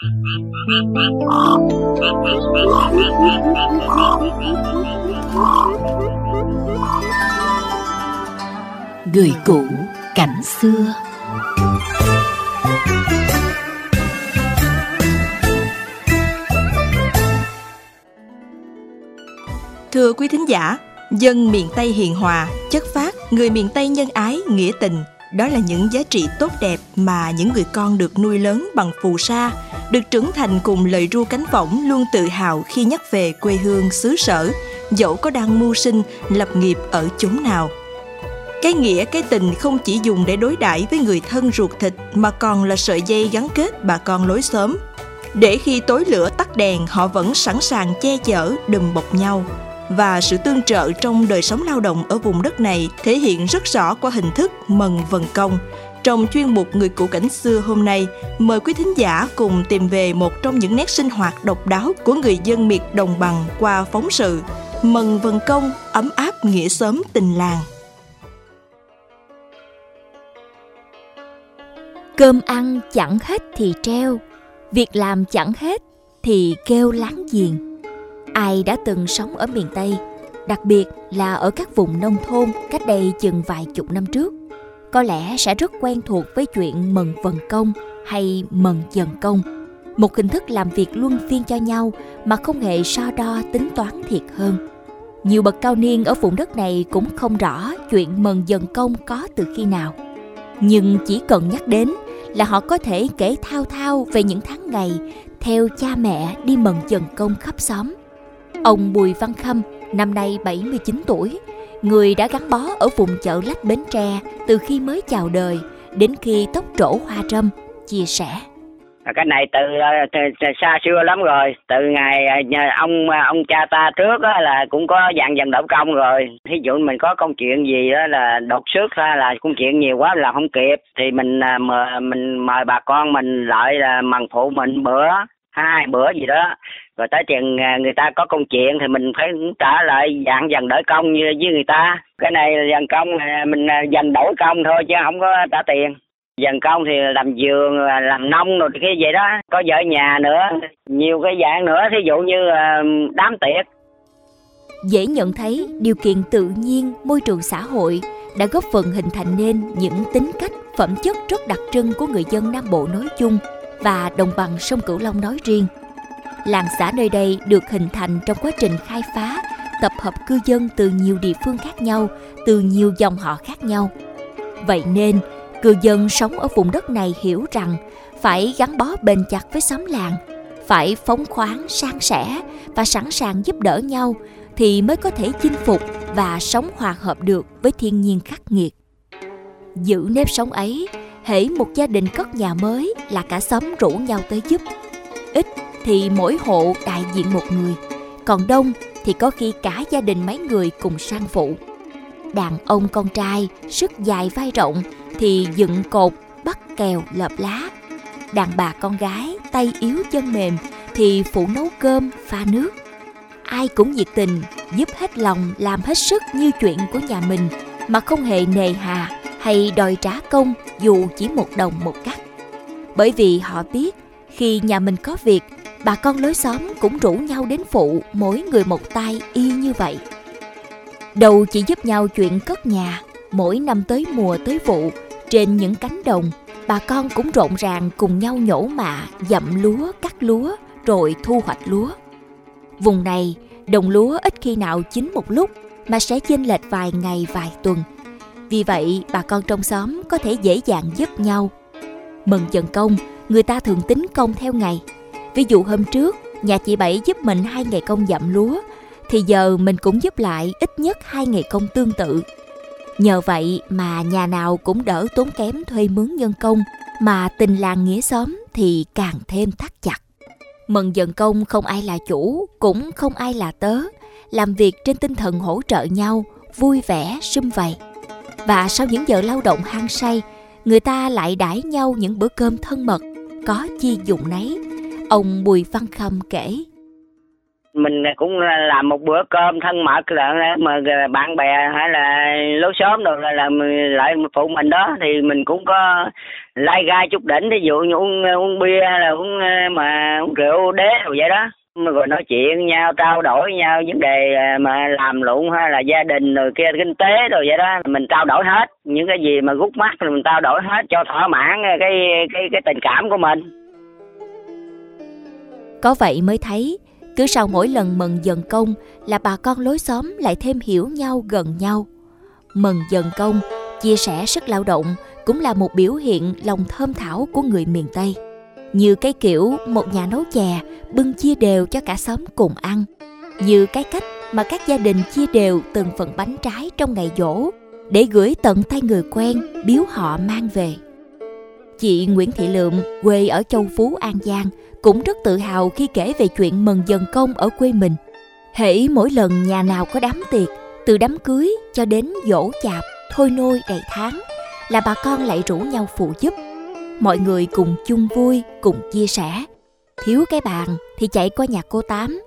Người cũ cảnh xưa. Thưa quý thính giả, dân miền Tây hiền hòa, chất phát, người miền Tây nhân ái, nghĩa tình, đó là những giá trị tốt đẹp mà những người con được nuôi lớn bằng phù sa, được trưởng thành cùng lời ru cánh võng luôn tự hào khi nhắc về quê hương xứ sở, dẫu có đang mưu sinh, lập nghiệp ở chốn nào. Cái nghĩa, cái tình không chỉ dùng để đối đãi với người thân ruột thịt mà còn là sợi dây gắn kết bà con lối xóm. Để khi tối lửa tắt đèn họ vẫn sẵn sàng che chở, đùm bọc nhau, và sự tương trợ trong đời sống lao động ở vùng đất này thể hiện rất rõ qua hình thức mần vần công. Trong chuyên mục Người cũ cảnh xưa hôm nay, mời quý thính giả cùng tìm về một trong những nét sinh hoạt độc đáo của người dân miệt đồng bằng qua phóng sự mừng vần công, ấm áp nghĩa sớm tình làng. Cơm ăn chẳng hết thì treo, việc làm chẳng hết thì kêu láng giềng Ai đã từng sống ở miền Tây, đặc biệt là ở các vùng nông thôn cách đây chừng vài chục năm trước, có lẽ sẽ rất quen thuộc với chuyện mần vần công hay mần dần công, một hình thức làm việc luân phiên cho nhau mà không hề so đo tính toán thiệt hơn. Nhiều bậc cao niên ở vùng đất này cũng không rõ chuyện mần dần công có từ khi nào. Nhưng chỉ cần nhắc đến là họ có thể kể thao thao về những tháng ngày theo cha mẹ đi mần dần công khắp xóm Ông Bùi Văn Khâm, năm nay 79 tuổi, người đã gắn bó ở vùng chợ lách Bến Tre từ khi mới chào đời đến khi tóc trổ hoa râm, chia sẻ. À, cái này từ, ờ, từ, từ xa xưa lắm rồi, từ ngày ờ, nhà ông ờ, ông cha ta trước á, là cũng có dạng dần đổ công rồi. Thí dụ mình có công chuyện gì đó là đột xuất hay là công chuyện nhiều quá là không kịp thì mình mời mình mời bà con mình lại là mần phụ mình bữa hai bữa gì đó. Rồi tới tiền à, người ta có công chuyện thì mình phải trả lại dạng dần đổi công như, với người ta. Cái này là dần công à, mình dành dần đổi công thôi chứ không có trả tiền. Dần công thì làm vườn à, làm nông rồi cái vậy đó, có vợ nhà nữa, nhiều cái dạng nữa, thí dụ như đám tiệc. Dễ nhận thấy điều kiện tự nhiên, môi trường xã hội đã góp phần hình thành nên những tính cách phẩm chất rất đặc trưng của người dân nam bộ nói chung và đồng bằng sông cửu long nói riêng. Làng xã nơi đây được hình thành trong quá trình khai phá, tập hợp cư dân từ nhiều địa phương khác nhau, từ nhiều dòng họ khác nhau. Vậy nên, cư dân sống ở vùng đất này hiểu rằng phải gắn bó bền chặt với xóm làng, phải phóng khoáng san sẻ và sẵn sàng giúp đỡ nhau thì mới có thể chinh phục và sống hòa hợp được với thiên nhiên khắc nghiệt. Giữ nếp sống ấy hễ một gia đình cất nhà mới là cả xóm rủ nhau tới giúp. Ít thì mỗi hộ đại diện một người, còn đông thì có khi cả gia đình mấy người cùng sang phụ. Đàn ông con trai, sức dài vai rộng thì dựng cột, bắt kèo, lợp lá. Đàn bà con gái, tay yếu chân mềm thì phụ nấu cơm, pha nước. Ai cũng nhiệt tình, giúp hết lòng, làm hết sức như chuyện của nhà mình mà không hề nề hà hay đòi trả công dù chỉ một đồng một cắt. Bởi vì họ biết khi nhà mình có việc, bà con lối xóm cũng rủ nhau đến phụ mỗi người một tay y như vậy. Đầu chỉ giúp nhau chuyện cất nhà, mỗi năm tới mùa tới vụ, trên những cánh đồng, bà con cũng rộn ràng cùng nhau nhổ mạ, dặm lúa, cắt lúa, rồi thu hoạch lúa. Vùng này, đồng lúa ít khi nào chín một lúc, mà sẽ chênh lệch vài ngày vài tuần vì vậy bà con trong xóm có thể dễ dàng giúp nhau mừng dần công người ta thường tính công theo ngày Ví dụ hôm trước, nhà chị Bảy giúp mình hai ngày công dặm lúa, thì giờ mình cũng giúp lại ít nhất hai ngày công tương tự. Nhờ vậy mà nhà nào cũng đỡ tốn kém thuê mướn nhân công, mà tình làng nghĩa xóm thì càng thêm thắt chặt. Mần dần công không ai là chủ, cũng không ai là tớ, làm việc trên tinh thần hỗ trợ nhau, vui vẻ, sum vầy. Và sau những giờ lao động hăng say, người ta lại đãi nhau những bữa cơm thân mật, có chi dụng nấy, Ông Bùi Văn Khâm kể. Mình cũng làm một bữa cơm thân mật là mà bạn bè hay là lối xóm rồi là, là lại phụ mình đó. Thì mình cũng có lai gai chút đỉnh ví dụ như uống uống bia hay là uống ờ, mà uống rượu đế rồi vậy đó rồi nói chuyện nhau, trao đổi nhau, vấn đề à, mà làm lụng hay là gia đình rồi kia, kinh tế rồi vậy đó, mình trao đổi hết. Những cái gì mà gút mắt thì mình trao đổi hết cho thỏa mãn à, cái cái cái tình cảm của mình. Có vậy mới thấy, cứ sau mỗi lần mừng dần công là bà con lối xóm lại thêm hiểu nhau, gần nhau. Mừng dần công, chia sẻ sức lao động cũng là một biểu hiện lòng thơm thảo của người miền tây như cái kiểu một nhà nấu chè, bưng chia đều cho cả xóm cùng ăn. Như cái cách mà các gia đình chia đều từng phần bánh trái trong ngày dỗ để gửi tận tay người quen, biếu họ mang về. Chị nguyễn thị lượm, quê ở châu phú, an giang, cũng rất tự hào khi kể về chuyện mừng dần công ở quê mình. Hễ mỗi lần nhà nào có đám tiệc, từ đám cưới cho đến dỗ chạp, thôi nôi đầy tháng, là bà con lại rủ nhau phụ giúp mọi người cùng chung vui, cùng chia sẻ. Thiếu cái bàn thì chạy qua nhà cô tám.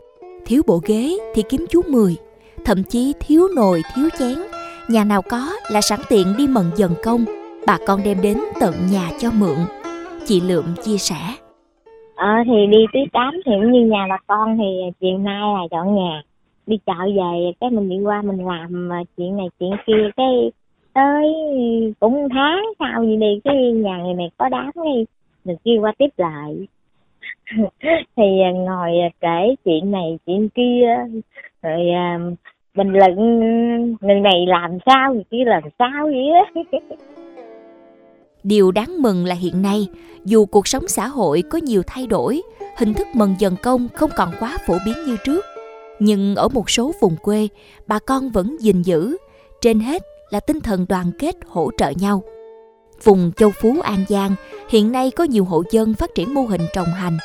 Thiếu bộ ghế thì kiếm chú mười. Thậm chí thiếu nồi, thiếu chén. Nhà nào có là sẵn tiện đi mần dần công. Bà con đem đến tận nhà cho mượn. Chị lượm chia sẻ. Ờ thì đi tí tám thì cũng như nhà bà con thì chiều nay là dọn nhà. Đi chợ về, cái mình đi qua mình làm chuyện này chuyện kia, cái tới cũng tháng sau gì đi cái nhà người này có đám đi mình kêu qua tiếp lại. Thì à, ngồi à, kể chuyện này chuyện kia rồi à, bình luận người này làm sao người kia làm sao vậy á. Điều đáng mừng là hiện nay, dù cuộc sống xã hội có nhiều thay đổi, hình thức mừng dần công không còn quá phổ biến như trước. Nhưng ở một số vùng quê, bà con vẫn gìn giữ, trên hết là tinh thần đoàn kết hỗ trợ nhau. Vùng Châu Phú, An Giang hiện nay có nhiều hộ dân phát triển mô hình trồng hành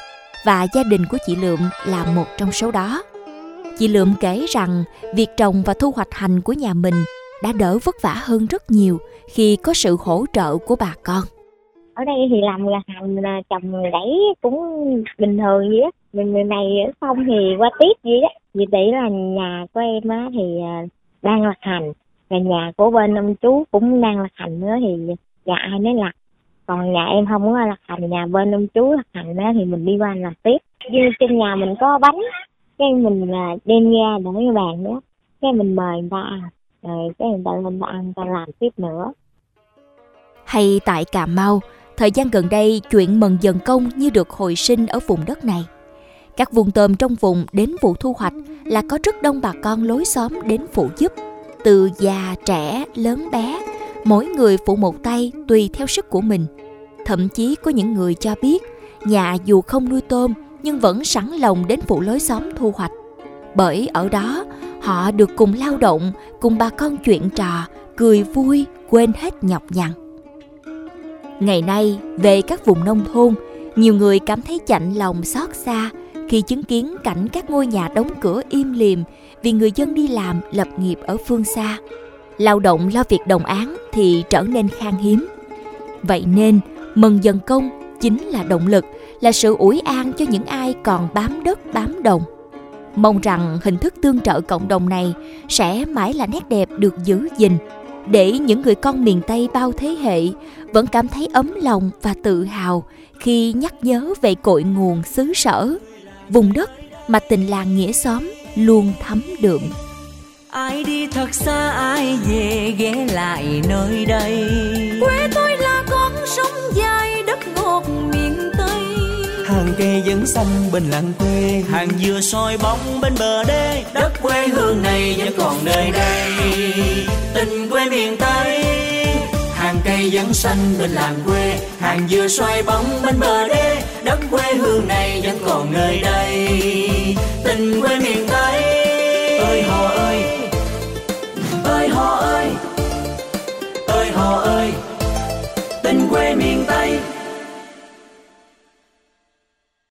và gia đình của chị Lượm là một trong số đó. Chị Lượm kể rằng việc trồng và thu hoạch hành của nhà mình đã đỡ vất vả hơn rất nhiều khi có sự hỗ trợ của bà con. Ở đây thì làm là hành là trồng đẩy cũng bình thường vậy á. Mình người này xong thì qua tiếp vậy á. Vì tỷ là nhà của em á thì à, đang là hành và nhà của bên ông chú cũng đang là hành nữa thì nhà ai nấy lạc. Còn nhà em không có là hành, nhà bên ông chú là hành đó thì mình đi qua làm tiếp. Như trên nhà mình có bánh, cái mình là đem ra để cái bàn đó cái mình mời người ta ăn, rồi cái người ta lên ta ăn người ta làm tiếp nữa. Hay tại Cà Mau, thời gian gần đây chuyện mần dần công như được hồi sinh ở vùng đất này. Các vùng tôm trong vùng đến vụ thu hoạch là có rất đông bà con lối xóm đến phụ giúp từ già, trẻ, lớn bé, mỗi người phụ một tay tùy theo sức của mình. Thậm chí có những người cho biết, nhà dù không nuôi tôm nhưng vẫn sẵn lòng đến phụ lối xóm thu hoạch. Bởi ở đó, họ được cùng lao động, cùng bà con chuyện trò, cười vui, quên hết nhọc nhằn. Ngày nay, về các vùng nông thôn, nhiều người cảm thấy chạnh lòng xót xa khi chứng kiến cảnh các ngôi nhà đóng cửa im lìm vì người dân đi làm lập nghiệp ở phương xa. Lao động lo việc đồng án thì trở nên khan hiếm. Vậy nên mừng dần công chính là động lực, là sự ủi an cho những ai còn bám đất, bám đồng. Mong rằng hình thức tương trợ cộng đồng này sẽ mãi là nét đẹp được giữ gìn, để những người con miền tây bao thế hệ vẫn cảm thấy ấm lòng và tự hào khi nhắc nhớ về cội nguồn xứ sở vùng đất mà tình làng nghĩa xóm luôn thấm đượm. Ai đi thật xa ai về ghé lại nơi đây? Quê tôi là con sông dài đất ngọt miền tây. Hàng cây vẫn xanh bên làng quê. Hàng dừa soi bóng bên bờ đê. Đất quê hương này vẫn còn nơi đây. Tình quê miền tây. Hàng cây vẫn xanh bên làng quê. Hàng dừa xoay bóng bên bờ đê đất quê hương này vẫn còn nơi đây. Tình quê miền tây